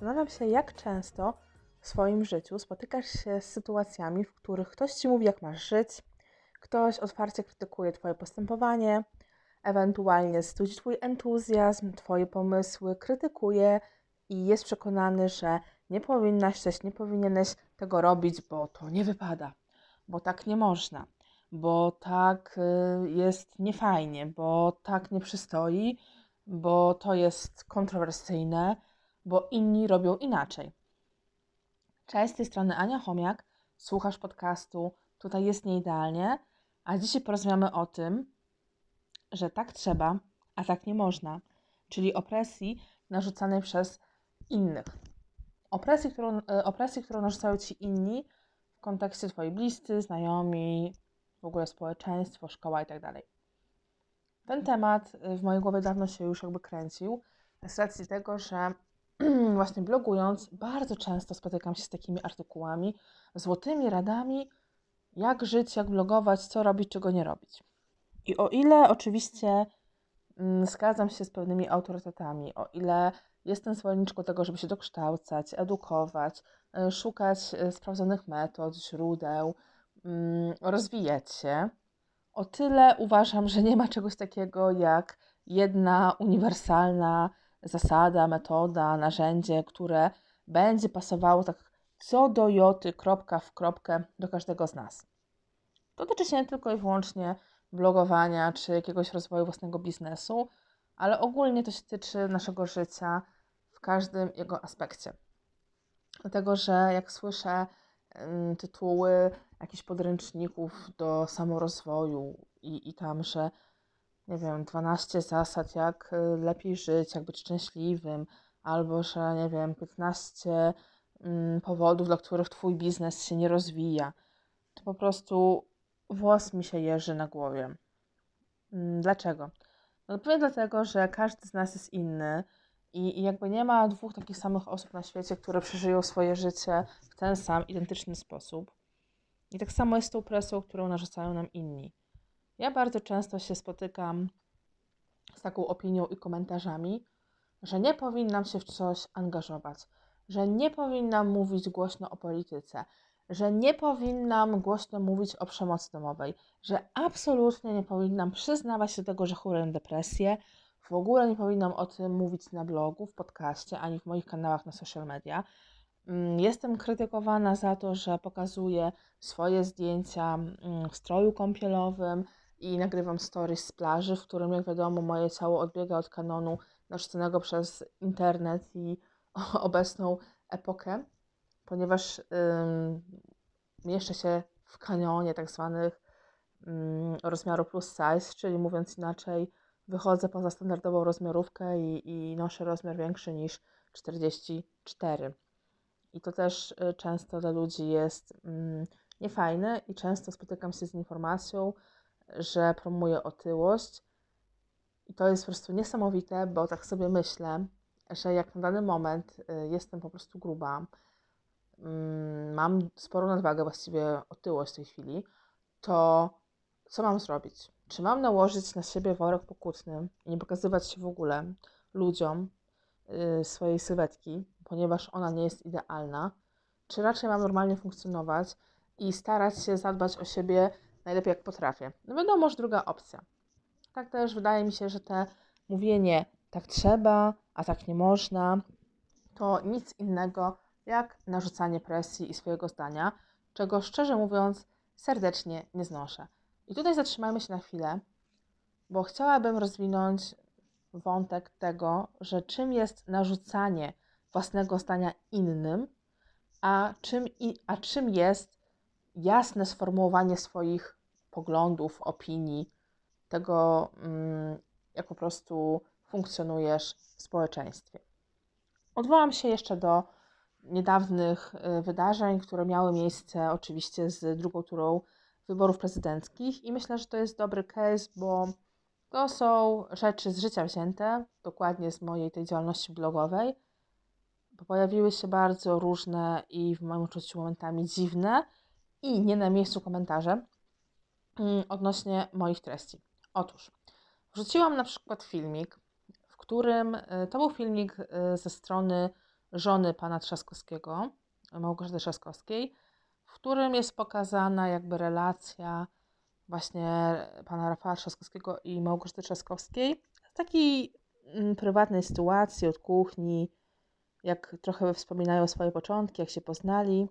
Zastanawiam się, jak często w swoim życiu spotykasz się z sytuacjami, w których ktoś ci mówi, jak masz żyć, ktoś otwarcie krytykuje Twoje postępowanie, ewentualnie studzi Twój entuzjazm, Twoje pomysły, krytykuje i jest przekonany, że nie powinnaś coś, nie powinieneś tego robić, bo to nie wypada, bo tak nie można, bo tak y, jest niefajnie, bo tak nie przystoi, bo to jest kontrowersyjne bo inni robią inaczej. Cześć, z tej strony Ania Chomiak, słuchasz podcastu Tutaj jest nieidealnie, a dzisiaj porozmawiamy o tym, że tak trzeba, a tak nie można, czyli opresji narzucanej przez innych. Opresji, którą, e, opresji, którą narzucają ci inni w kontekście twoi bliscy, znajomi, w ogóle społeczeństwo, szkoła itd. Tak Ten temat w mojej głowie dawno się już jakby kręcił, z racji tego, że właśnie blogując, bardzo często spotykam się z takimi artykułami, złotymi radami, jak żyć, jak blogować, co robić, czego nie robić. I o ile oczywiście mm, zgadzam się z pewnymi autorytetami, o ile jestem zwolenniczką tego, żeby się dokształcać, edukować, y, szukać y, sprawdzonych metod, źródeł, mm, rozwijać się, o tyle uważam, że nie ma czegoś takiego jak jedna uniwersalna zasada, metoda, narzędzie, które będzie pasowało tak co do joty, kropka w kropkę do każdego z nas. To dotyczy się nie tylko i wyłącznie blogowania czy jakiegoś rozwoju własnego biznesu, ale ogólnie to się tyczy naszego życia w każdym jego aspekcie. Dlatego, że jak słyszę tytuły jakichś podręczników do samorozwoju i, i tam, że nie wiem, 12 zasad, jak y, lepiej żyć, jak być szczęśliwym, albo że, nie wiem, 15 mm, powodów, dla których Twój biznes się nie rozwija, to po prostu włos mi się jeży na głowie. Mm, dlaczego? No pewnie dlatego, że każdy z nas jest inny i, i jakby nie ma dwóch takich samych osób na świecie, które przeżyją swoje życie w ten sam, identyczny sposób. I tak samo jest z tą presją, którą narzucają nam inni. Ja bardzo często się spotykam z taką opinią i komentarzami, że nie powinnam się w coś angażować, że nie powinnam mówić głośno o polityce, że nie powinnam głośno mówić o przemocy domowej, że absolutnie nie powinnam przyznawać się do tego, że choruję depresję, w ogóle nie powinnam o tym mówić na blogu, w podcaście, ani w moich kanałach na social media. Mm, jestem krytykowana za to, że pokazuję swoje zdjęcia mm, w stroju kąpielowym, i nagrywam stories z plaży, w którym, jak wiadomo, moje ciało odbiega od kanonu narzuconego przez internet i obecną epokę, ponieważ ym, mieszczę się w kanionie tak zwanych ym, rozmiaru plus size, czyli mówiąc inaczej, wychodzę poza standardową rozmiarówkę i, i noszę rozmiar większy niż 44. I to też y, często dla ludzi jest mm, niefajne i często spotykam się z informacją, że promuje otyłość. I to jest po prostu niesamowite, bo tak sobie myślę, że jak na dany moment y, jestem po prostu gruba, mm, mam sporą nadwagę, właściwie otyłość w tej chwili, to co mam zrobić? Czy mam nałożyć na siebie worek pokutny i nie pokazywać się w ogóle ludziom y, swojej sylwetki, ponieważ ona nie jest idealna? Czy raczej mam normalnie funkcjonować i starać się zadbać o siebie najlepiej jak potrafię. No wiadomo, że druga opcja. Tak też wydaje mi się, że te mówienie tak trzeba, a tak nie można, to nic innego jak narzucanie presji i swojego zdania, czego szczerze mówiąc serdecznie nie znoszę. I tutaj zatrzymajmy się na chwilę, bo chciałabym rozwinąć wątek tego, że czym jest narzucanie własnego zdania innym, a czym, i, a czym jest jasne sformułowanie swoich poglądów, opinii, tego, mm, jak po prostu funkcjonujesz w społeczeństwie. Odwołam się jeszcze do niedawnych y, wydarzeń, które miały miejsce oczywiście z drugą turą wyborów prezydenckich i myślę, że to jest dobry case, bo to są rzeczy z życia wzięte, dokładnie z mojej tej działalności blogowej, bo pojawiły się bardzo różne i w moim uczuciu momentami dziwne i nie na miejscu komentarze mm, odnośnie moich treści. Otóż wrzuciłam na przykład filmik, w którym y, to był filmik y, ze strony żony pana Trzaskowskiego, Małgorzaty Trzaskowskiej, w którym jest pokazana jakby relacja właśnie pana Rafała Trzaskowskiego i Małgorzaty Trzaskowskiej z takiej mm, prywatnej sytuacji od kuchni, jak trochę wspominają swoje początki, jak się poznali.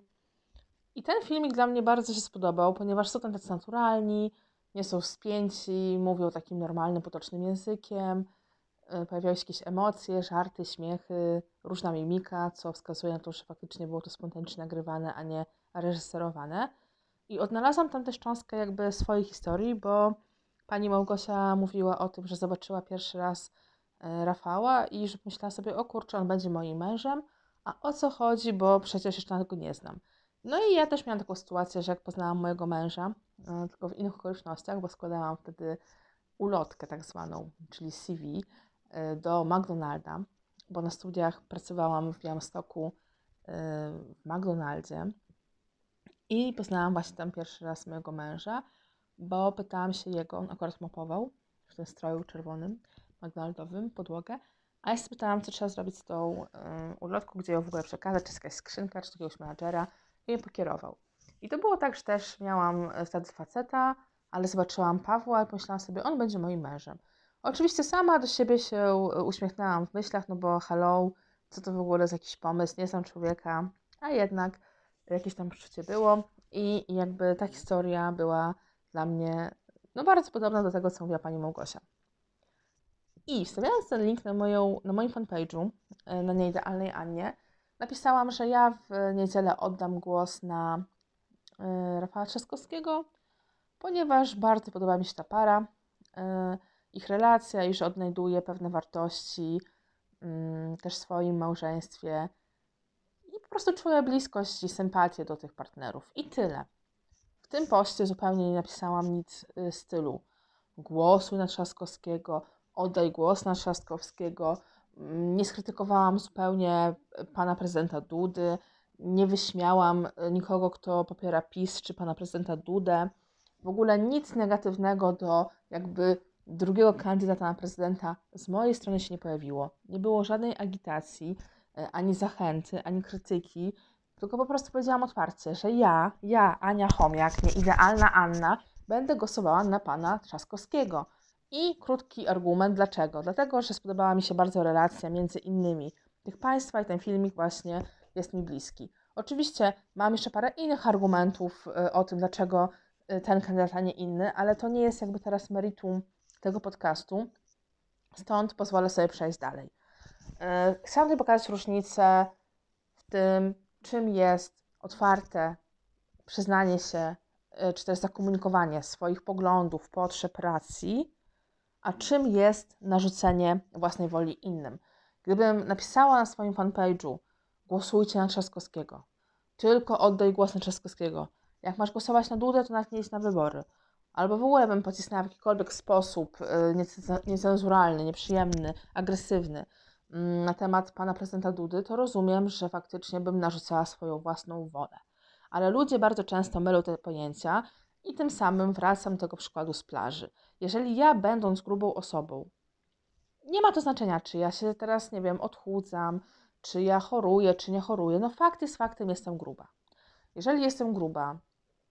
I ten filmik dla mnie bardzo się spodobał, ponieważ są tam tacy naturalni, nie są spięci, mówią takim normalnym, potocznym językiem, e, pojawiają się jakieś emocje, żarty, śmiechy, różna mimika, co wskazuje na to, że faktycznie było to spontanicznie nagrywane, a nie reżyserowane. I odnalazłam tam też cząstkę jakby swojej historii, bo pani Małgosia mówiła o tym, że zobaczyła pierwszy raz e, Rafała i że myślała sobie, o kurczę, on będzie moim mężem, a o co chodzi, bo przecież jeszcze tego nie znam. No i ja też miałam taką sytuację, że jak poznałam mojego męża, e, tylko w innych okolicznościach, bo składałam wtedy ulotkę tak zwaną, czyli CV e, do McDonalda, bo na studiach pracowałam w Białymstoku w McDonaldzie i poznałam właśnie tam pierwszy raz mojego męża, bo pytałam się jego, on akurat mopował w tym stroju czerwonym, McDonaldowym, podłogę, a ja spytałam, co trzeba zrobić z tą ulotką, gdzie ją w ogóle przekazać, czy jest jakaś skrzynka, czy jakiegoś menadżera i mnie pokierował. I to było tak, że też miałam wtedy faceta, ale zobaczyłam Pawła i pomyślałam sobie, on będzie moim mężem. Oczywiście sama do siebie się uśmiechnęłam w myślach, no bo hello, co to w ogóle jest jakiś pomysł, nie znam człowieka, a jednak jakieś tam przeczucie było i jakby ta historia była dla mnie no bardzo podobna do tego, co mówiła pani Małgosia. I wstawiając ten link na, moją, na moim fanpage'u, e, na Nieidealnej Annie, napisałam, że ja w niedzielę oddam głos na y, Rafała Trzaskowskiego, ponieważ bardzo podoba mi się ta para, y, ich relacja i że odnajduję pewne wartości y, też w swoim małżeństwie i po prostu czuję bliskość i sympatię do tych partnerów. I tyle. W tym poście zupełnie nie napisałam nic y, stylu głosu na Trzaskowskiego, oddaj głos na Trzaskowskiego. Nie skrytykowałam zupełnie pana prezydenta Dudy, nie wyśmiałam y, nikogo, kto popiera PiS czy pana prezydenta Dudę. W ogóle nic negatywnego do jakby drugiego kandydata na prezydenta z mojej strony się nie pojawiło. Nie było żadnej agitacji. E, ani zachęty, ani krytyki, tylko po prostu powiedziałam otwarcie, że ja, ja, Ania Chomiak, nieidealna Anna, będę głosowała na pana Trzaskowskiego. I krótki argument dlaczego. Dlatego, że spodobała mi się bardzo relacja między innymi tych państwa i ten filmik właśnie jest mi bliski. Oczywiście mam jeszcze parę innych argumentów e, o tym, dlaczego e, ten kandydat, a nie inny, ale to nie jest jakby teraz meritum tego podcastu, stąd pozwolę sobie przejść dalej. E, Chciałam tutaj pokazać różnicę w tym, czym jest otwarte przyznanie się, czy też zakomunikowanie swoich poglądów, potrzeb, racji, a czym jest narzucenie własnej woli innym. Gdybym napisała na swoim fanpage'u głosujcie na Trzaskowskiego, tylko oddaj głos na Trzaskowskiego. Jak masz głosować na Dudę, to nawet nie idź na wybory. Albo w ogóle bym pocisnęła w jakikolwiek sposób e, niecenzuralny, nieprzyjemny, agresywny Mm, na temat pana prezydenta Dudy, to rozumiem, że faktycznie bym narzucała swoją własną wolę. Ale ludzie bardzo często mylą te pojęcia i tym samym wracam do tego przykładu z plaży. Jeżeli ja, będąc grubą osobą, nie ma to znaczenia, czy ja się teraz, nie wiem, odchudzam, czy ja choruję, czy nie choruję. No fakt jest faktem, jestem gruba. Jeżeli jestem gruba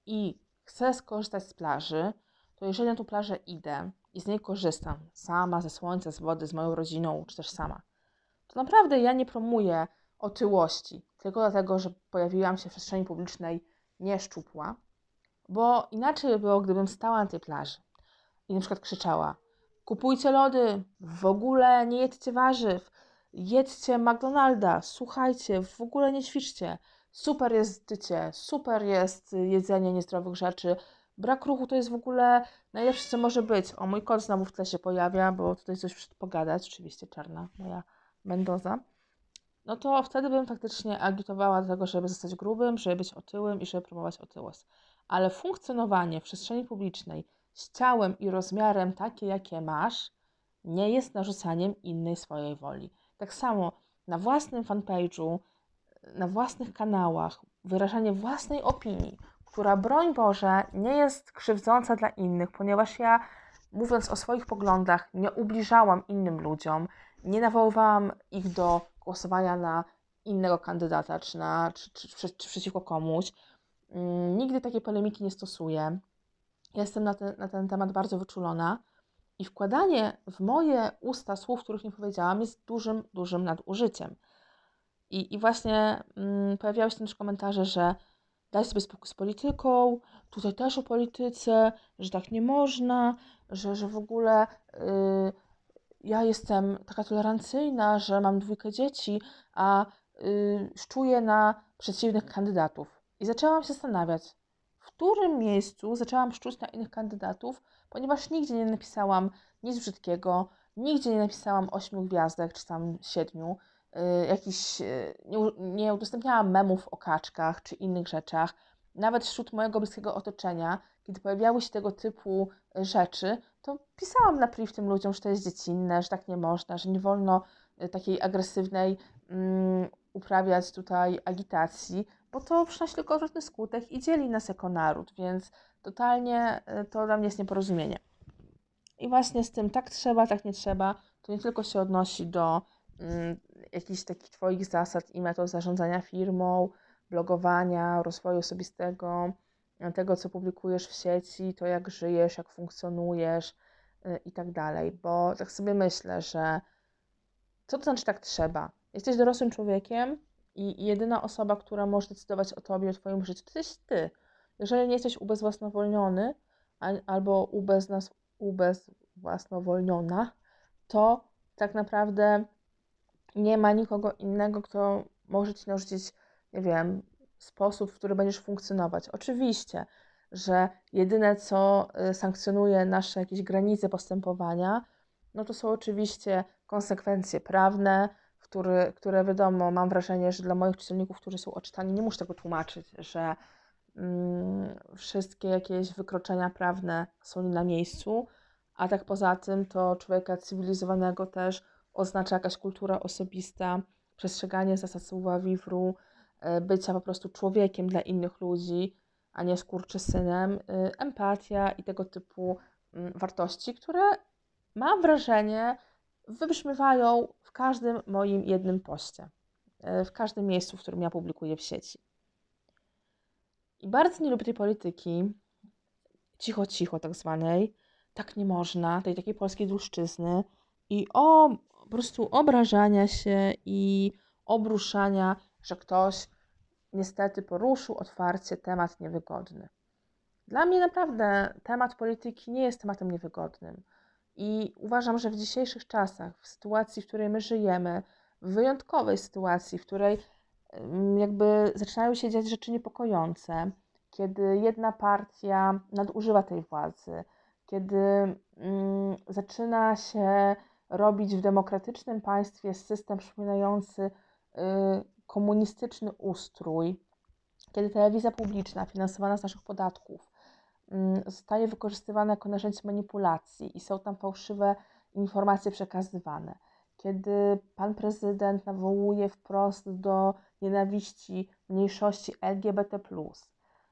i chcę skorzystać z plaży, to jeżeli na tą plażę idę i z niej korzystam, sama, ze słońca, z wody, z moją rodziną, czy też sama, to naprawdę ja nie promuję otyłości, tylko dlatego, że pojawiłam się w przestrzeni publicznej nieszczupła, bo inaczej by było, gdybym stała na tej plaży i na przykład krzyczała kupujcie lody, w ogóle nie jedzcie warzyw, jedzcie McDonalda, słuchajcie, w ogóle nie ćwiczcie, super jest życie, super jest jedzenie niezdrowych rzeczy, brak ruchu to jest w ogóle najlepsze, co może być. O, mój kot znowu w tle się pojawia, bo tutaj coś pogadać, oczywiście czarna moja Mendoza, no to wtedy bym faktycznie agitowała do tego, żeby zostać grubym, żeby być otyłym i żeby promować otyłość. Ale funkcjonowanie w przestrzeni publicznej z ciałem i rozmiarem takie, jakie masz, nie jest narzucaniem innej swojej woli. Tak samo na własnym fanpage'u, na własnych kanałach, wyrażanie własnej opinii, która broń Boże nie jest krzywdząca dla innych, ponieważ ja mówiąc o swoich poglądach nie ubliżałam innym ludziom, nie nawoływałam ich do głosowania na innego kandydata, czy, na, czy, czy, czy, czy przeciwko komuś. Mm, nigdy takiej polemiki nie stosuję. Jestem na ten, na ten temat bardzo wyczulona i wkładanie w moje usta słów, których nie powiedziałam, jest dużym, dużym nadużyciem. I, i właśnie mm, pojawiały się też komentarze, że daj sobie spokój z polityką, tutaj też o polityce, że tak nie można, że, że w ogóle yy, ja jestem taka tolerancyjna, że mam dwójkę dzieci, a yy, na przeciwnych kandydatów. I zaczęłam się zastanawiać, którym miejscu zaczęłam szczuć na innych kandydatów, ponieważ nigdzie nie napisałam nic brzydkiego, nigdzie nie napisałam ośmiu gwiazdek czy tam siedmiu, yy, jakiś, yy, nie, nie udostępniałam memów o kaczkach czy innych rzeczach. Nawet wśród mojego bliskiego otoczenia, kiedy pojawiały się tego typu rzeczy, to pisałam na priv tym ludziom, że to jest dziecinne, że tak nie można, że nie wolno y, takiej agresywnej mm, uprawiać tutaj agitacji, bo to przynosi tylko odwrotny skutek i dzieli nas jako naród, więc totalnie y, to dla mnie jest nieporozumienie. I właśnie z tym tak trzeba, tak nie trzeba, to nie tylko się odnosi do mm, jakichś takich Twoich zasad i metod zarządzania firmą, blogowania, rozwoju osobistego, tego, co publikujesz w sieci, to jak żyjesz, jak funkcjonujesz yy, i tak dalej, bo tak sobie myślę, że co to znaczy tak trzeba? Jesteś dorosłym człowiekiem i jedyna osoba, która może decydować o tobie, o twoim życiu, to jesteś ty. Jeżeli nie jesteś ubezwłasnowolniony albo ubeznas, ubezwłasnowolniona, to tak naprawdę nie ma nikogo innego, kto może ci narzucić, nie wiem, sposób, w który będziesz funkcjonować. Oczywiście, że jedyne, co y, sankcjonuje nasze jakieś granice postępowania, no to są oczywiście konsekwencje prawne, który, które wiadomo, mam wrażenie, że dla moich czytelników, którzy są oczytani, nie muszę tego tłumaczyć, że mm, wszystkie jakieś wykroczenia prawne są nie na miejscu, a tak poza tym to człowieka cywilizowanego też oznacza jakaś kultura osobista, przestrzeganie zasad słowa vivru, e, bycia po prostu człowiekiem dla innych ludzi, a nie skurczysynem, y, empatia i tego typu mm, wartości, które mam wrażenie wybrzmiewają w każdym moim jednym poście, e, w każdym miejscu, w którym ja publikuję w sieci. I bardzo nie lubię tej polityki, cicho, cicho tak zwanej, tak nie można, tej takiej polskiej dłuszczyzny i o po prostu obrażania się i obruszania, że ktoś niestety poruszył otwarcie temat niewygodny. Dla mnie naprawdę temat polityki nie jest tematem niewygodnym. I uważam, że w dzisiejszych czasach, w sytuacji, w której my żyjemy, w wyjątkowej sytuacji, w której jakby zaczynają się dziać rzeczy niepokojące, kiedy jedna partia nadużywa tej władzy, kiedy mm, zaczyna się robić w demokratycznym państwie system przypominający y, komunistyczny ustrój, kiedy telewizja publiczna finansowana z naszych podatków zostaje wykorzystywane jako narzędzie manipulacji i są tam fałszywe informacje przekazywane. Kiedy pan prezydent nawołuje wprost do nienawiści mniejszości LGBT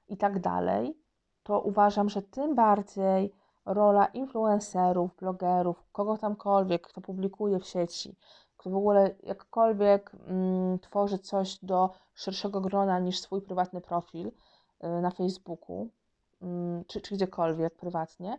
i tak dalej, to uważam, że tym bardziej rola influencerów, blogerów, kogo tamkolwiek, kto publikuje w sieci, kto w ogóle jakkolwiek mm, tworzy coś do szerszego grona niż swój prywatny profil y, na Facebooku, Mm, czy, czy gdziekolwiek prywatnie,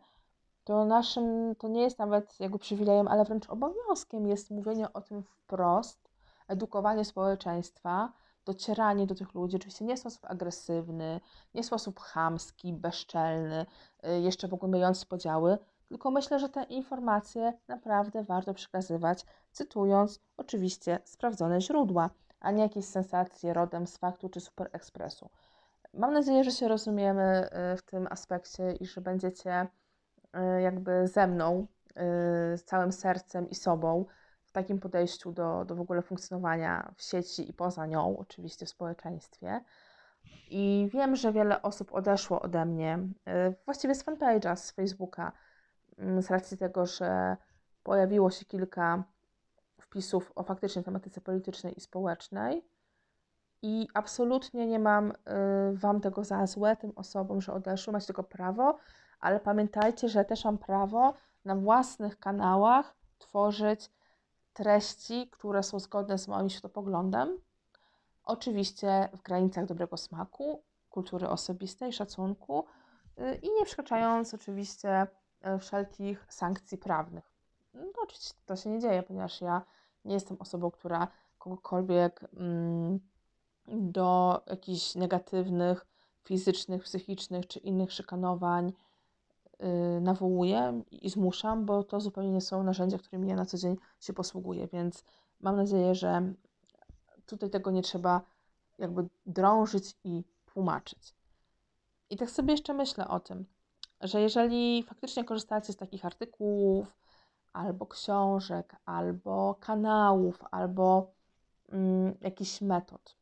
to naszym, to nie jest nawet jakby przywilejem, ale wręcz obowiązkiem jest mówienie o tym wprost, edukowanie społeczeństwa, docieranie do tych ludzi, oczywiście nie w sposób agresywny, nie w sposób chamski, bezczelny, y, jeszcze pogłębiający podziały, tylko myślę, że te informacje naprawdę warto przekazywać, cytując oczywiście sprawdzone źródła, a nie jakieś sensacje rodem z faktu czy super ekspresu. Mam nadzieję, że się rozumiemy y, w tym aspekcie i że będziecie y, jakby ze mną, y, z całym sercem i sobą w takim podejściu do, do w ogóle funkcjonowania w sieci i poza nią, oczywiście w społeczeństwie. I wiem, że wiele osób odeszło ode mnie, właściwie z fanpage'a, z Facebooka, mm, z racji tego, że pojawiło się kilka wpisów o faktycznej tematyce politycznej i społecznej i absolutnie nie mam y, Wam tego za złe, tym osobom, że odeszły, macie tego prawo, ale pamiętajcie, że też mam prawo na własnych kanałach tworzyć treści, które są zgodne z moim światopoglądem, Oczywiście w granicach dobrego smaku, kultury osobistej, szacunku y, i nie przekraczając oczywiście y, wszelkich sankcji prawnych. No, oczywiście to się nie dzieje, ponieważ ja nie jestem osobą, która kogokolwiek mm, do jakichś negatywnych, fizycznych, psychicznych czy innych szykanowań yy, nawołuję i zmuszam, bo to zupełnie nie są narzędzia, którymi ja na co dzień się posługuję, więc mam nadzieję, że tutaj tego nie trzeba jakby drążyć i tłumaczyć. I tak sobie jeszcze myślę o tym, że jeżeli faktycznie korzystacie z takich artykułów, albo książek, albo kanałów, albo mm, jakichś metod,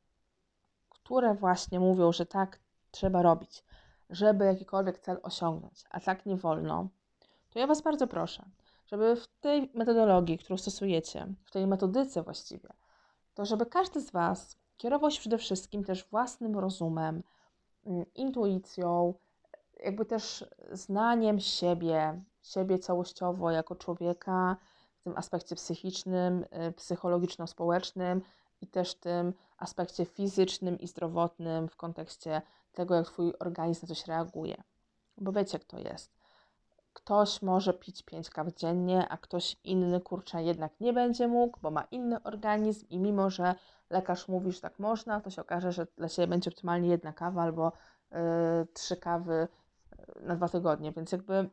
które właśnie mówią, że tak trzeba robić, żeby jakikolwiek cel osiągnąć, a tak nie wolno, to ja Was bardzo proszę, żeby w tej metodologii, którą stosujecie, w tej metodyce właściwie, to żeby każdy z Was kierował się przede wszystkim też własnym rozumem, mm, intuicją, jakby też znaniem siebie, siebie całościowo jako człowieka w tym aspekcie psychicznym, y, psychologiczno-społecznym i też tym aspekcie fizycznym i zdrowotnym w kontekście tego, jak Twój organizm na coś reaguje. Bo wiecie, jak to jest. Ktoś może pić 5 kaw dziennie, a ktoś inny, kurczę, jednak nie będzie mógł, bo ma inny organizm i mimo, że lekarz mówi, że tak można, to się okaże, że dla Ciebie będzie optymalnie jedna kawa albo yy, trzy kawy na dwa tygodnie, więc jakby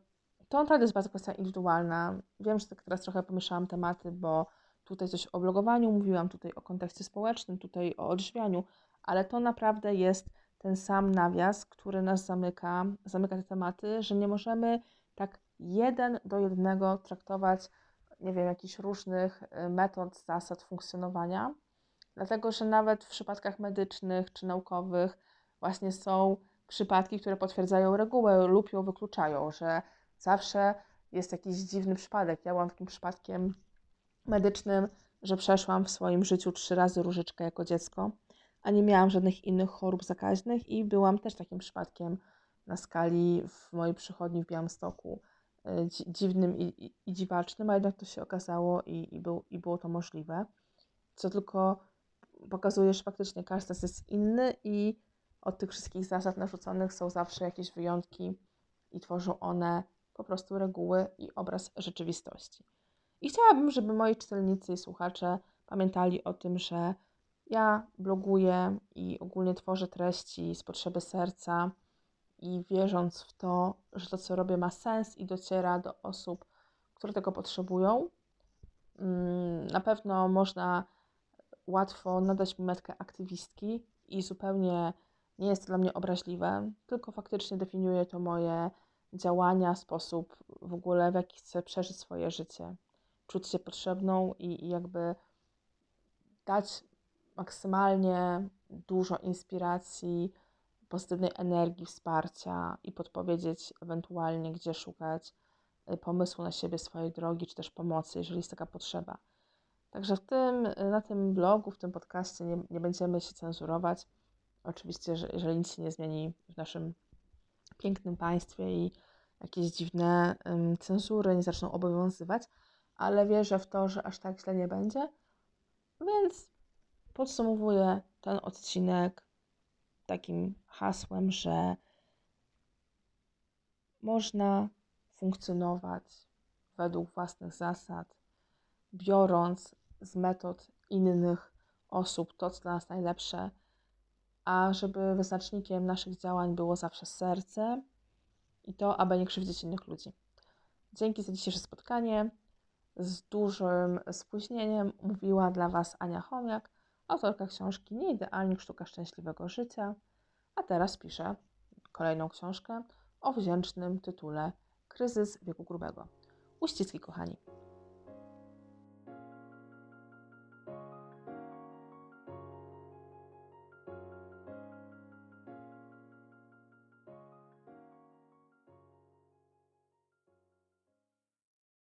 to naprawdę jest bardzo kwestia indywidualna. Wiem, że tak teraz trochę pomieszałam tematy, bo tutaj coś o blogowaniu mówiłam, tutaj o kontekście społecznym, tutaj o odżywianiu, ale to naprawdę jest ten sam nawias, który nas zamyka, zamyka te tematy, że nie możemy tak jeden do jednego traktować, nie wiem, jakichś różnych y, metod, zasad funkcjonowania, dlatego że nawet w przypadkach medycznych czy naukowych właśnie są przypadki, które potwierdzają regułę lub ją wykluczają, że zawsze jest jakiś dziwny przypadek. Ja byłam takim przypadkiem medycznym, że przeszłam w swoim życiu trzy razy różyczkę jako dziecko, a nie miałam żadnych innych chorób zakaźnych i byłam też takim przypadkiem na skali w mojej przychodni w Białymstoku y, dziwnym i, i, i dziwacznym, a jednak to się okazało i, i, był, i było to możliwe. Co tylko pokazuje, że faktycznie każdy jest inny i od tych wszystkich zasad narzuconych są zawsze jakieś wyjątki i tworzą one po prostu reguły i obraz rzeczywistości. I chciałabym, żeby moi czytelnicy i słuchacze pamiętali o tym, że ja bloguję i ogólnie tworzę treści z potrzeby serca i wierząc w to, że to, co robię, ma sens i dociera do osób, które tego potrzebują. Mm, na pewno można łatwo nadać mi metkę aktywistki i zupełnie nie jest to dla mnie obraźliwe, tylko faktycznie definiuje to moje działania, sposób w ogóle, w jaki chcę przeżyć swoje życie, czuć się potrzebną i, i jakby dać maksymalnie dużo inspiracji, pozytywnej energii, wsparcia i podpowiedzieć ewentualnie, gdzie szukać y, pomysłu na siebie, swojej drogi, czy też pomocy, jeżeli jest taka potrzeba. Także w tym, na tym blogu, w tym podcaście nie, nie będziemy się cenzurować. Oczywiście, że jeżeli nic się nie zmieni w naszym pięknym państwie i jakieś dziwne um, cenzury nie zaczną obowiązywać, ale wierzę w to, że aż tak źle nie będzie. Więc podsumowuję ten odcinek takim hasłem, że można funkcjonować według własnych zasad, biorąc z metod innych osób to, co dla nas najlepsze a żeby wyznacznikiem naszych działań było zawsze serce i to, aby nie krzywdzić innych ludzi. Dzięki za dzisiejsze spotkanie. Z dużym spóźnieniem mówiła dla Was Ania Chomiak, autorka książki Nieidealnik Sztuka Szczęśliwego Życia, a teraz piszę kolejną książkę o wdzięcznym tytule Kryzys wieku grubego. Uściski, kochani.